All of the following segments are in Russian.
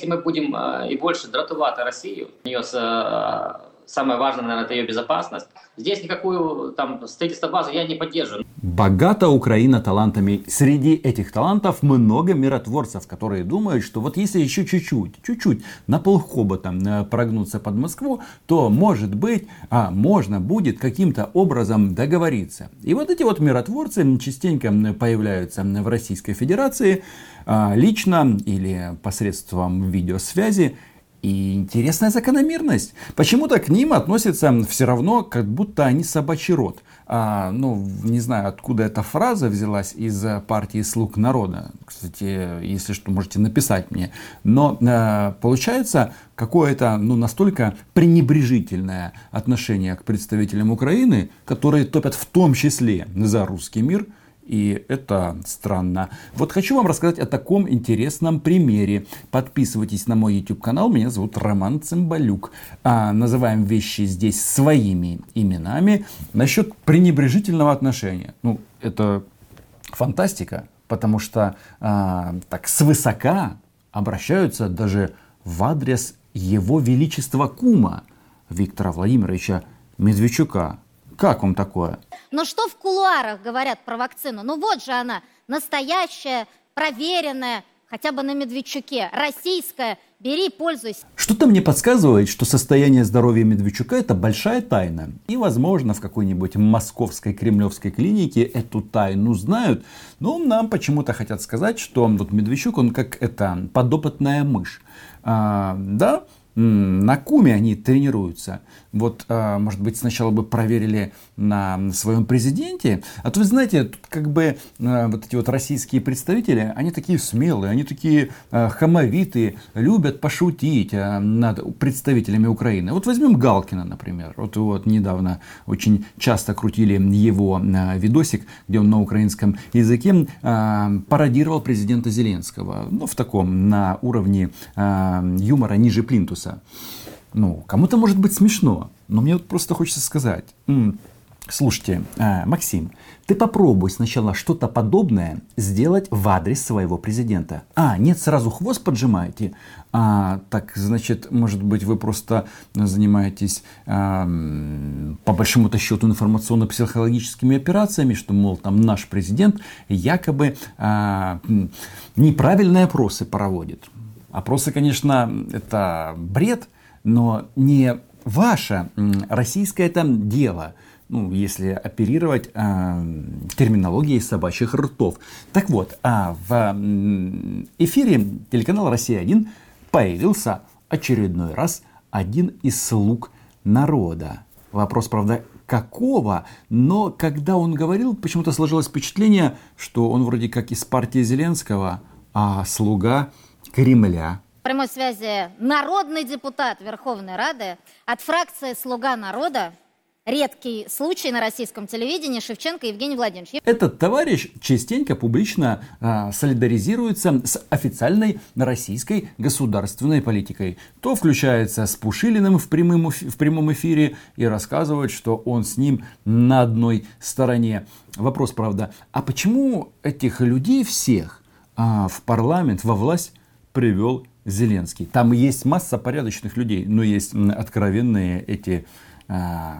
Если мы будем э, и больше дратувати Россию, у нее э, самое важное, наверное, это ее безопасность. Здесь никакую там строительство базы я не поддерживаю. Богата Украина талантами. Среди этих талантов много миротворцев, которые думают, что вот если еще чуть-чуть, чуть-чуть на полхобота э, прогнуться под Москву, то может быть, а можно будет каким-то образом договориться. И вот эти вот миротворцы частенько появляются в Российской Федерации а, лично или посредством видеосвязи. И интересная закономерность. Почему-то к ним относятся все равно, как будто они собачий род. А, ну, не знаю, откуда эта фраза взялась из партии «Слуг народа». Кстати, если что, можете написать мне. Но э, получается какое-то ну, настолько пренебрежительное отношение к представителям Украины, которые топят в том числе за русский мир – и это странно. Вот хочу вам рассказать о таком интересном примере. Подписывайтесь на мой YouTube канал. Меня зовут Роман Цымбалюк. А, называем вещи здесь своими именами. Насчет пренебрежительного отношения. Ну, это фантастика. Потому что а, так свысока обращаются даже в адрес его величества кума Виктора Владимировича Медведчука. Как вам такое? Но что в кулуарах говорят про вакцину? Ну вот же она, настоящая, проверенная, хотя бы на Медведчуке, российская. Бери, пользуйся. Что-то мне подсказывает, что состояние здоровья Медведчука это большая тайна. И, возможно, в какой-нибудь московской кремлевской клинике эту тайну знают. Но нам почему-то хотят сказать, что вот Медведчук, он как это подопытная мышь. А, да, на Куме они тренируются. Вот, а, может быть, сначала бы проверили на своем президенте. А то, вы знаете, тут как бы а, вот эти вот российские представители, они такие смелые, они такие а, хамовитые, любят пошутить над представителями Украины. Вот возьмем Галкина, например. Вот, вот недавно очень часто крутили его видосик, где он на украинском языке пародировал президента Зеленского. Ну, в таком, на уровне юмора ниже плинтуса вкуса. Ну, кому-то может быть смешно, но мне вот просто хочется сказать. Слушайте, э, Максим, ты попробуй сначала что-то подобное сделать в адрес своего президента. А, нет, сразу хвост поджимаете. А, так, значит, может быть, вы просто занимаетесь а, по большому-то счету информационно-психологическими операциями, что, мол, там наш президент якобы а, неправильные опросы проводит. Опросы, конечно, это бред, но не ваше российское там дело, ну, если оперировать э, терминологией собачьих ртов. Так вот, а в эфире телеканала «Россия-1» появился очередной раз один из слуг народа. Вопрос, правда, какого, но когда он говорил, почему-то сложилось впечатление, что он вроде как из партии Зеленского, а слуга Кремля. В прямой связи народный депутат Верховной Рады от фракции «Слуга народа» редкий случай на российском телевидении Шевченко Евгений Владимирович. Этот товарищ частенько публично э, солидаризируется с официальной российской государственной политикой. То включается с Пушилиным в прямом, в прямом эфире и рассказывает, что он с ним на одной стороне. Вопрос, правда, а почему этих людей всех э, в парламент, во власть привел Зеленский. Там есть масса порядочных людей, но есть откровенные эти э,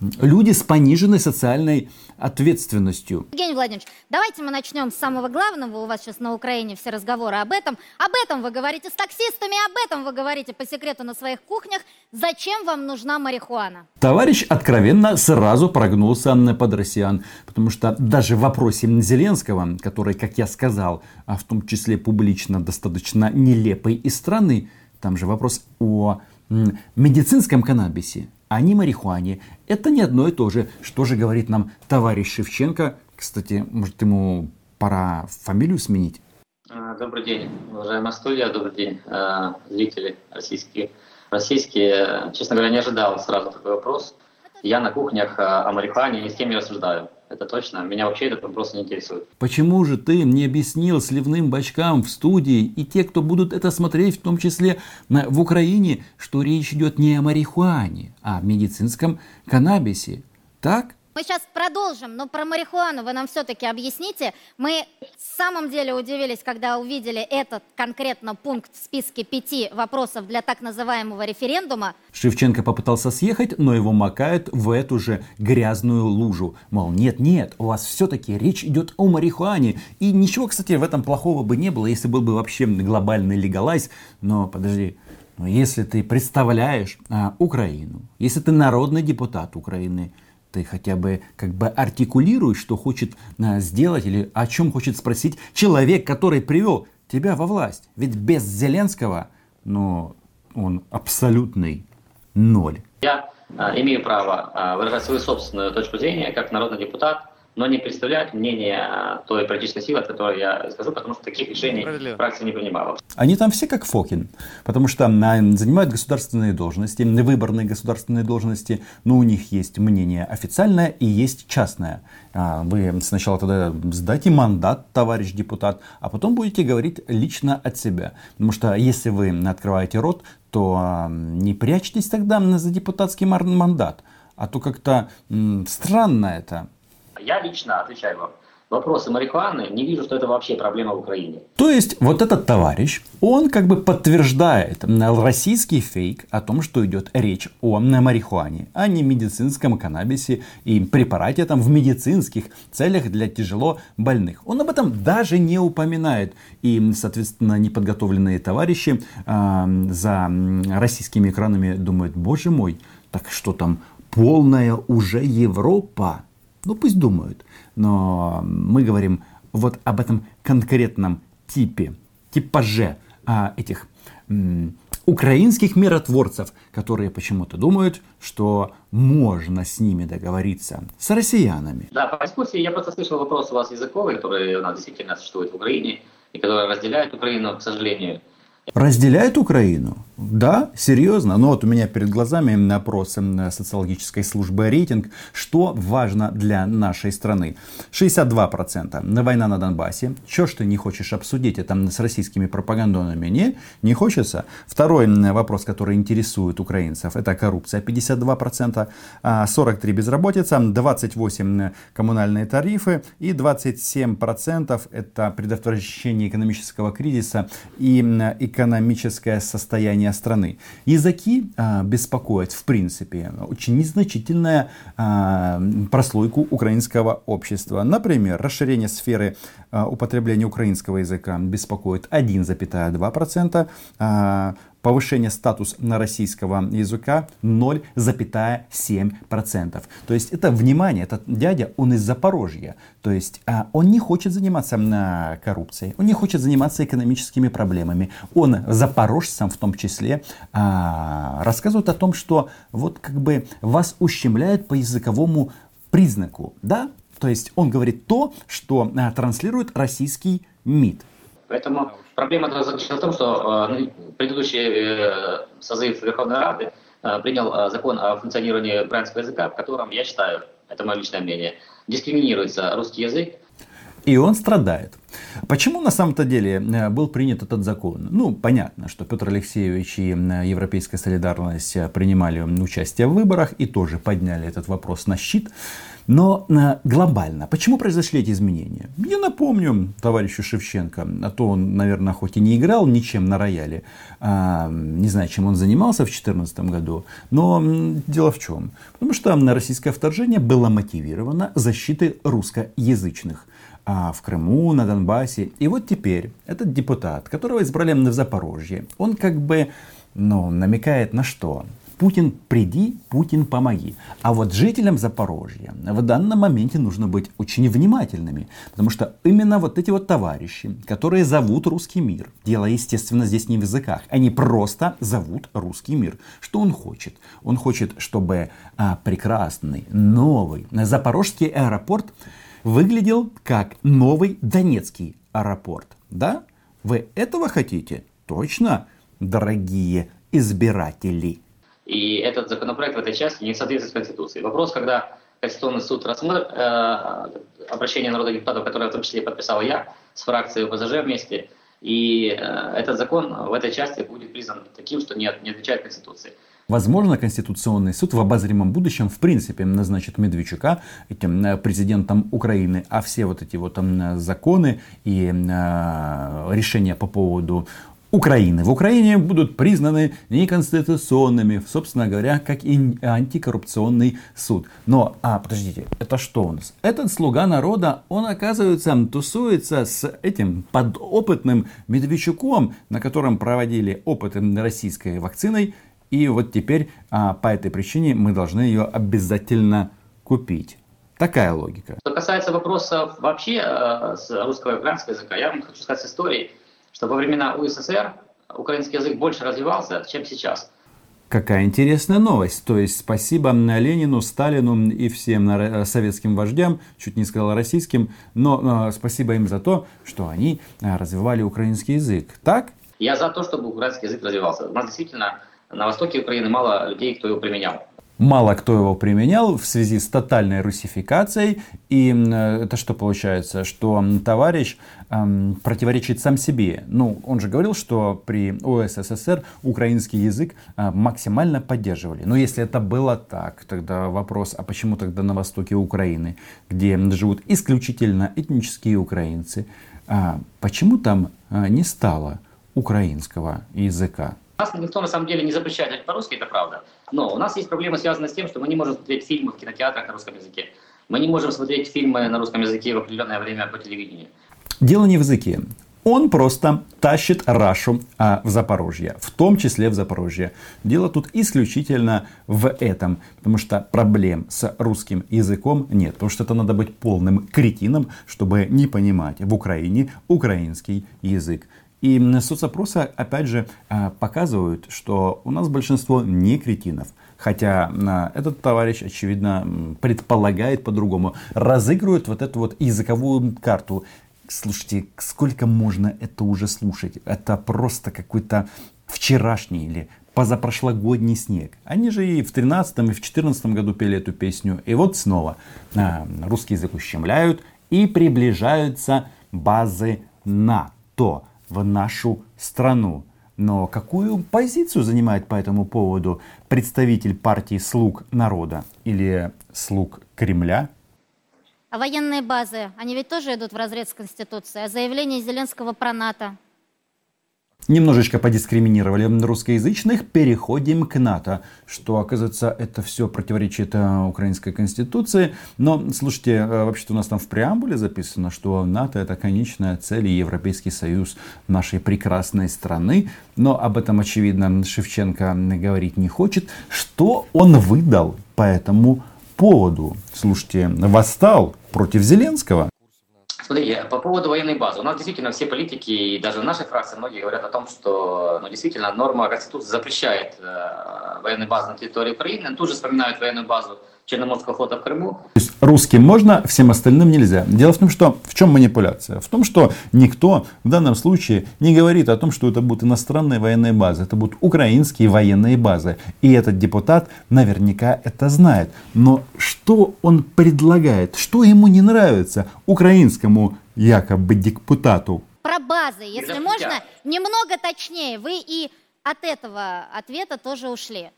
люди с пониженной социальной ответственностью. Евгений Владимирович, давайте мы начнем с самого главного. У вас сейчас на Украине все разговоры об этом. Об этом вы говорите с таксистами, об этом вы говорите по секрету на своих кухнях. Зачем вам нужна марихуана? Товарищ откровенно сразу прогнулся под россиян. Потому что даже в вопросе Зеленского, который, как я сказал, а в том числе публично достаточно нелепый и странный, там же вопрос о медицинском каннабисе а не марихуане. Это не одно и то же. Что же говорит нам товарищ Шевченко? Кстати, может ему пора фамилию сменить? А, добрый день, уважаемая студия, добрый день, а, зрители российские. Российские, честно говоря, не ожидал сразу такой вопрос. Я на кухнях а, о марихуане ни с кем не рассуждаю. Это точно. Меня вообще этот вопрос не интересует. Почему же ты не объяснил сливным бачкам в студии и те, кто будут это смотреть, в том числе в Украине, что речь идет не о марихуане, а о медицинском каннабисе? Так? Мы сейчас продолжим, но про марихуану вы нам все-таки объясните. Мы в самом деле удивились, когда увидели этот конкретно пункт в списке пяти вопросов для так называемого референдума. Шевченко попытался съехать, но его макают в эту же грязную лужу. Мол, нет-нет, у вас все-таки речь идет о марихуане. И ничего, кстати, в этом плохого бы не было, если был бы вообще глобальный легалайз. Но подожди, если ты представляешь а, Украину, если ты народный депутат Украины, ты хотя бы как бы артикулируешь, что хочет а, сделать или о чем хочет спросить человек, который привел тебя во власть. Ведь без Зеленского, ну, он абсолютный ноль. Я а, имею право а, выражать свою собственную точку зрения как народный депутат, но не представляют мнение а, той политической силы, от которой я скажу, потому что таких решений фракция не принимала. Они там все как Фокин, потому что занимают государственные должности, выборные государственные должности, но у них есть мнение официальное и есть частное. А, вы сначала тогда сдайте мандат, товарищ депутат, а потом будете говорить лично от себя. Потому что если вы открываете рот, то не прячьтесь тогда за депутатский мандат. А то как-то странно это. Я лично отвечаю вам. Вопросы марихуаны, не вижу, что это вообще проблема в Украине. То есть, вот этот товарищ, он как бы подтверждает российский фейк о том, что идет речь о марихуане, а не медицинском каннабисе и препарате там в медицинских целях для тяжело больных. Он об этом даже не упоминает. И, соответственно, неподготовленные товарищи э, за российскими экранами думают, боже мой, так что там полная уже Европа. Ну пусть думают. Но мы говорим вот об этом конкретном типе, типаже а, этих м, украинских миротворцев, которые почему-то думают, что можно с ними договориться, с россиянами. Да, по дискуссии я просто слышал вопрос у вас языковый, который у нас действительно существует в Украине, и который разделяет Украину, к сожалению разделяет Украину? Да, серьезно. Но вот у меня перед глазами опрос социологической службы рейтинг, что важно для нашей страны. 62% война на Донбассе. Что ж ты не хочешь обсудить это с российскими пропагандонами? Не, не хочется. Второй вопрос, который интересует украинцев, это коррупция. 52%, 43% безработица, 28% коммунальные тарифы и 27% это предотвращение экономического кризиса и экономического экономическое состояние страны. Языки а, беспокоят, в принципе, очень незначительная прослойку украинского общества. Например, расширение сферы а, употребления украинского языка беспокоит 1,2%, а, повышение статуса на российского языка 0,7%. То есть это внимание, этот дядя, он из Запорожья. То есть а, он не хочет заниматься а, коррупцией, он не хочет заниматься экономическими проблемами. Он запорожцам в том числе а, рассказывает о том, что вот как бы вас ущемляют по языковому признаку. Да? То есть он говорит то, что а, транслирует российский МИД. Поэтому проблема заключается в том, что э, ну, предыдущий э, созыв Верховной Рады э, принял закон о функционировании украинского языка, в котором, я считаю, это мое личное мнение, дискриминируется русский язык. И он страдает. Почему на самом-то деле был принят этот закон? Ну, понятно, что Петр Алексеевич и Европейская солидарность принимали участие в выборах и тоже подняли этот вопрос на щит. Но э, глобально, почему произошли эти изменения? Я напомню товарищу Шевченко, а то он, наверное, хоть и не играл ничем на рояле, а, не знаю, чем он занимался в 2014 году, но дело в чем? Потому что российское вторжение было мотивировано защитой русскоязычных а, в Крыму, на Донбассе. И вот теперь этот депутат, которого избрали в Запорожье, он как бы ну, намекает на что? Путин приди, Путин помоги. А вот жителям Запорожья в данном моменте нужно быть очень внимательными, потому что именно вот эти вот товарищи, которые зовут русский мир, дело, естественно, здесь не в языках, они просто зовут русский мир. Что он хочет? Он хочет, чтобы а, прекрасный, новый запорожский аэропорт выглядел как новый донецкий аэропорт. Да? Вы этого хотите? Точно, дорогие избиратели. И этот законопроект в этой части не соответствует Конституции. Вопрос, когда Конституционный суд рассмотрит э, обращение народных депутатов, которое в том числе подписал я с фракцией ОПЗЖ вместе, и э, этот закон в этой части будет признан таким, что не, не отвечает Конституции. Возможно, Конституционный суд в обозримом будущем в принципе назначит Медведчука этим э, президентом Украины, а все вот эти вот там законы и э, решения по поводу Украины в Украине будут признаны неконституционными, собственно говоря, как и антикоррупционный суд. Но, а, подождите, это что у нас? Этот слуга народа, он, оказывается, тусуется с этим подопытным Медведчуком, на котором проводили опыты российской вакциной. И вот теперь а, по этой причине мы должны ее обязательно купить. Такая логика. Что касается вопросов вообще э, с русского и украинского языка, я вам хочу сказать с историей что во времена УССР украинский язык больше развивался, чем сейчас. Какая интересная новость. То есть спасибо Ленину, Сталину и всем советским вождям, чуть не сказал российским, но э, спасибо им за то, что они э, развивали украинский язык. Так? Я за то, чтобы украинский язык развивался. У нас действительно на востоке Украины мало людей, кто его применял. Мало кто его применял в связи с тотальной русификацией. И это что получается? Что товарищ эм, противоречит сам себе. Ну, он же говорил, что при ОССР украинский язык э, максимально поддерживали. Но если это было так, тогда вопрос, а почему тогда на востоке Украины, где живут исключительно этнические украинцы, э, почему там э, не стало украинского языка? Нас никто на самом деле не запрещает говорить по-русски, это правда. Но у нас есть проблемы, связанные с тем, что мы не можем смотреть фильмы в кинотеатрах на русском языке. Мы не можем смотреть фильмы на русском языке в определенное время по телевидению. Дело не в языке. Он просто тащит Рашу а, в Запорожье, в том числе в Запорожье. Дело тут исключительно в этом, потому что проблем с русским языком нет, потому что это надо быть полным кретином, чтобы не понимать в Украине украинский язык. И соцопросы, опять же, а, показывают, что у нас большинство не кретинов. Хотя а, этот товарищ, очевидно, предполагает по-другому. Разыгрывает вот эту вот языковую карту. Слушайте, сколько можно это уже слушать? Это просто какой-то вчерашний или позапрошлогодний снег. Они же и в 13 и в 14 году пели эту песню. И вот снова а, русский язык ущемляют и приближаются базы НАТО в нашу страну. Но какую позицию занимает по этому поводу представитель партии «Слуг народа» или «Слуг Кремля»? А военные базы, они ведь тоже идут в разрез с Конституцией. А заявление Зеленского про НАТО – Немножечко подискриминировали русскоязычных, переходим к НАТО. Что, оказывается, это все противоречит э, украинской конституции. Но, слушайте, э, вообще-то у нас там в преамбуле записано, что НАТО это конечная цель и Европейский Союз нашей прекрасной страны. Но об этом, очевидно, Шевченко говорить не хочет. Что он выдал по этому поводу? Слушайте, восстал против Зеленского. Смотри, по поводу военной базы. У нас действительно все политики, и даже в нашей фракции многие говорят о том, что ну, действительно норма Конституции запрещает э, военные базы на территории Украины. Тут же вспоминают военную базу Черноморского флота в Крыму. То есть русским можно, всем остальным нельзя. Дело в том, что в чем манипуляция? В том, что никто в данном случае не говорит о том, что это будут иностранные военные базы. Это будут украинские военные базы. И этот депутат наверняка это знает. Но что он предлагает? Что ему не нравится украинскому якобы депутату? Про базы, если можно, немного точнее. Вы и от этого ответа тоже ушли.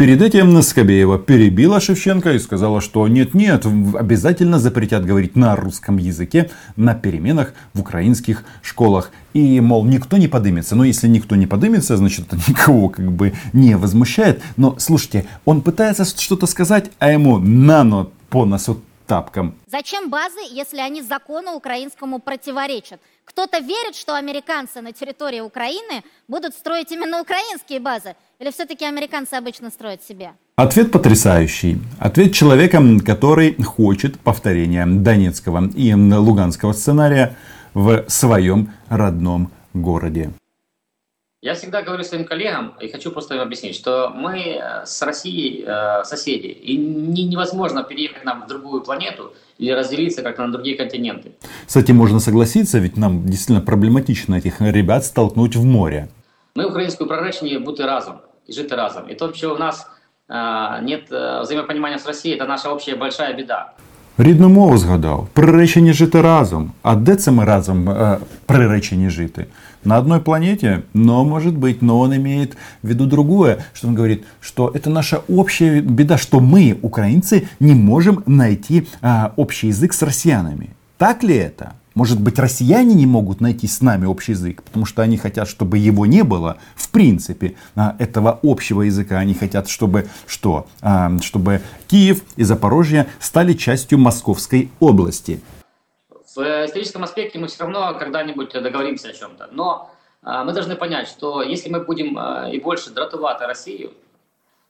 Перед этим Скобеева перебила Шевченко и сказала, что нет-нет, обязательно запретят говорить на русском языке на переменах в украинских школах. И, мол, никто не подымется. Но если никто не подымется, значит, это никого как бы не возмущает. Но, слушайте, он пытается что-то сказать, а ему нано по носу тапкам. Зачем базы, если они закону украинскому противоречат? Кто-то верит, что американцы на территории Украины будут строить именно украинские базы? Или все-таки американцы обычно строят себе? Ответ потрясающий. Ответ человека, который хочет повторения донецкого и луганского сценария в своем родном городе. Я всегда говорю своим коллегам и хочу просто им объяснить, что мы э, с Россией э, соседи, и не, невозможно переехать нам в другую планету или разделиться как-то на другие континенты. С этим можно согласиться, ведь нам действительно проблематично этих ребят столкнуть в море. Мы українською проречені бути разом и жить разом. И то, что у нас э, нет э, взаимопонимания с Россией, это наша общая большая беда. Рідну мову згадав, приречені жити разом. А де це ми разом э, приречені жити? На одной планете? Но может быть, но он имеет в виду другое, что он говорит, что это наша общая беда, что мы, украинцы, не можем найти э, общий язык с россиянами. Так ли это? Может быть, россияне не могут найти с нами общий язык, потому что они хотят, чтобы его не было, в принципе, а, этого общего языка. Они хотят, чтобы что? А, чтобы Киев и Запорожье стали частью Московской области. В историческом аспекте мы все равно когда-нибудь договоримся о чем-то. Но а, мы должны понять, что если мы будем и больше дратувати Россию,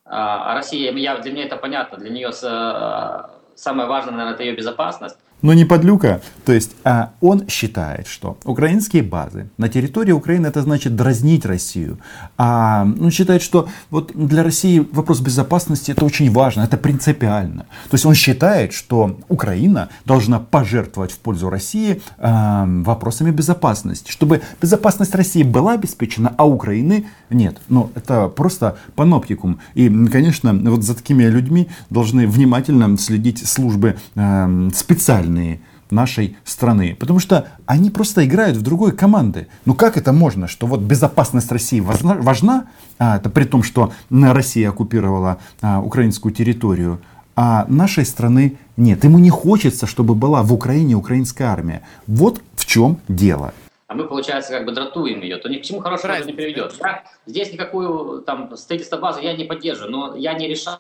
а Россия, я, для меня это понятно, для нее самое важное, наверное, это ее безопасность, но не подлюка. То есть а он считает, что украинские базы на территории Украины это значит дразнить Россию. А он считает, что вот для России вопрос безопасности это очень важно, это принципиально. То есть он считает, что Украина должна пожертвовать в пользу России а, вопросами безопасности, чтобы безопасность России была обеспечена, а Украины нет. Но это просто паноптикум. И, конечно, вот за такими людьми должны внимательно следить службы э, специально сильные нашей страны. Потому что они просто играют в другой команды. Ну как это можно, что вот безопасность России важна, важна а, это при том, что Россия оккупировала а, украинскую территорию, а нашей страны нет. Ему не хочется, чтобы была в Украине украинская армия. Вот в чем дело. А мы, получается, как бы дратуем ее, то ни к чему хорошему это не приведет. Я здесь никакую там строительство базы я не поддерживаю, но я не решаю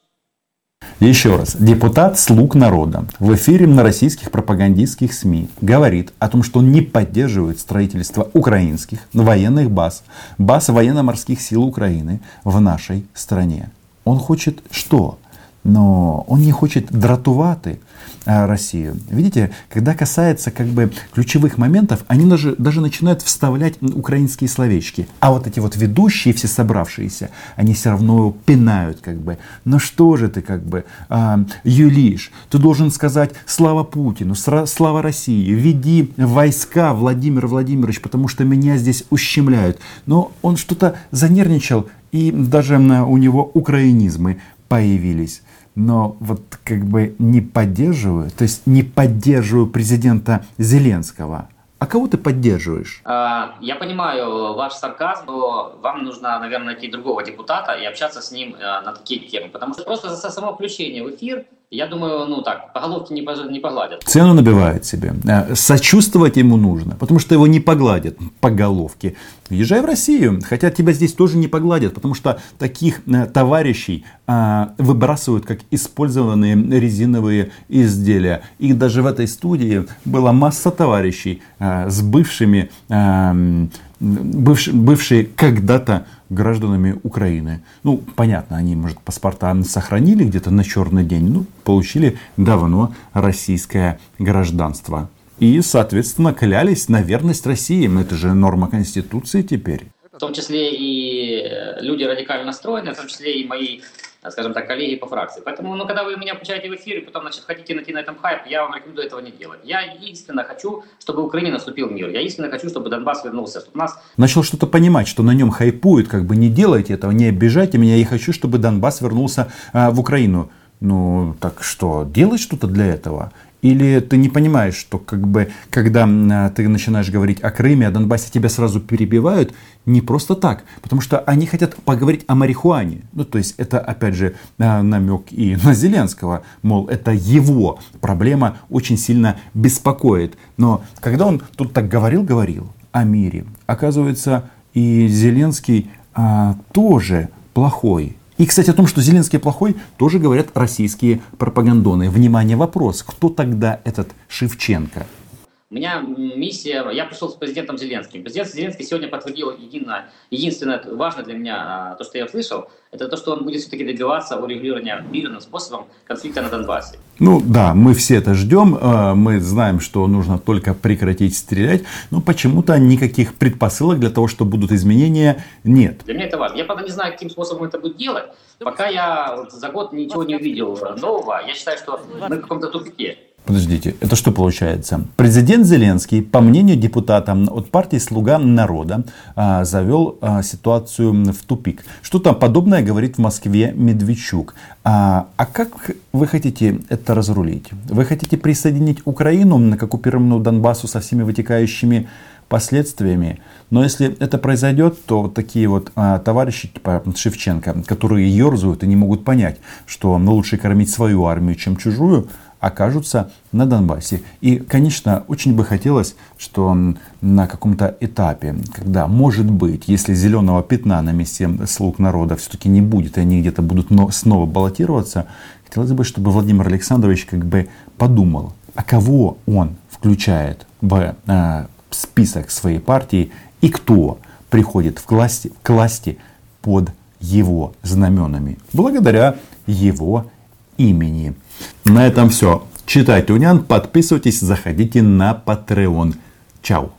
еще раз, депутат «Слуг народа» в эфире на российских пропагандистских СМИ говорит о том, что он не поддерживает строительство украинских военных баз, баз военно-морских сил Украины в нашей стране. Он хочет что? Но он не хочет дратувати Э, Россию. Видите, когда касается как бы ключевых моментов, они даже, даже начинают вставлять украинские словечки. А вот эти вот ведущие, все собравшиеся, они все равно пинают как бы. Ну что же ты как бы а, юлишь? Ты должен сказать слава Путину, слава России, веди войска, Владимир Владимирович, потому что меня здесь ущемляют. Но он что-то занервничал, и даже у него украинизмы появились но вот как бы не поддерживаю, то есть не поддерживаю президента Зеленского. А кого ты поддерживаешь? А, я понимаю ваш сарказм, но вам нужно, наверное, найти другого депутата и общаться с ним э, на такие темы. Потому что просто за само включение в эфир я думаю, ну так, по головке не, не погладят. Цену набивает себе. Э, сочувствовать ему нужно, потому что его не погладят по головке. Езжай в Россию, хотя тебя здесь тоже не погладят, потому что таких э, товарищей а, выбрасывают как использованные резиновые изделия. И даже в этой студии была масса товарищей а, с бывшими, а, бывш, бывшие когда-то гражданами Украины. Ну, понятно, они, может, паспорта сохранили где-то на черный день, ну, получили давно российское гражданство. И, соответственно, клялись на верность России. Это же норма Конституции теперь. В том числе и э, люди радикально настроенные, в том числе и мои скажем так, коллеги по фракции. Поэтому, ну, когда вы меня включаете в эфир и потом, значит, хотите найти на этом хайп, я вам рекомендую этого не делать. Я единственно хочу, чтобы в Украине наступил мир. Я единственно хочу, чтобы Донбасс вернулся, чтобы нас... Начал что-то понимать, что на нем хайпуют, как бы не делайте этого, не обижайте меня, я хочу, чтобы Донбасс вернулся а, в Украину. Ну, так что, делать что-то для этого? Или ты не понимаешь, что как бы, когда ты начинаешь говорить о Крыме, о Донбассе, тебя сразу перебивают не просто так, потому что они хотят поговорить о марихуане. Ну, то есть это, опять же, а, намек и на Зеленского, мол, это его проблема очень сильно беспокоит. Но когда он тут так говорил-говорил о мире, оказывается, и Зеленский а, тоже плохой и, кстати, о том, что Зеленский плохой, тоже говорят российские пропагандоны. Внимание, вопрос, кто тогда этот Шевченко? У меня миссия, я пришел с президентом Зеленским. Президент Зеленский сегодня подтвердил едино, единственное важное для меня, а, то, что я услышал, это то, что он будет все-таки добиваться урегулирования мирным способом конфликта на Донбассе. Ну да, мы все это ждем, а, мы знаем, что нужно только прекратить стрелять, но почему-то никаких предпосылок для того, что будут изменения, нет. Для меня это важно. Я, правда, не знаю, каким способом это будет делать. Пока я за год ничего не увидел нового, я считаю, что мы в каком-то тупике. Подождите, это что получается? Президент Зеленский, по мнению депутата от партии «Слуга народа», а, завел а, ситуацию в тупик. Что-то подобное говорит в Москве Медведчук. А, а как вы хотите это разрулить? Вы хотите присоединить Украину к оккупированному Донбассу со всеми вытекающими последствиями. Но если это произойдет, то такие вот а, товарищи типа Шевченко, которые ерзают и не могут понять, что лучше кормить свою армию, чем чужую, окажутся на Донбассе. И, конечно, очень бы хотелось, что на каком-то этапе, когда, может быть, если зеленого пятна на месте слуг народа все-таки не будет, и они где-то будут снова баллотироваться, хотелось бы, чтобы Владимир Александрович как бы подумал, а кого он включает в э, список своей партии и кто приходит к власти, к власти под его знаменами, благодаря его имени. На этом все. Читайте Унян, подписывайтесь, заходите на Patreon. Чао.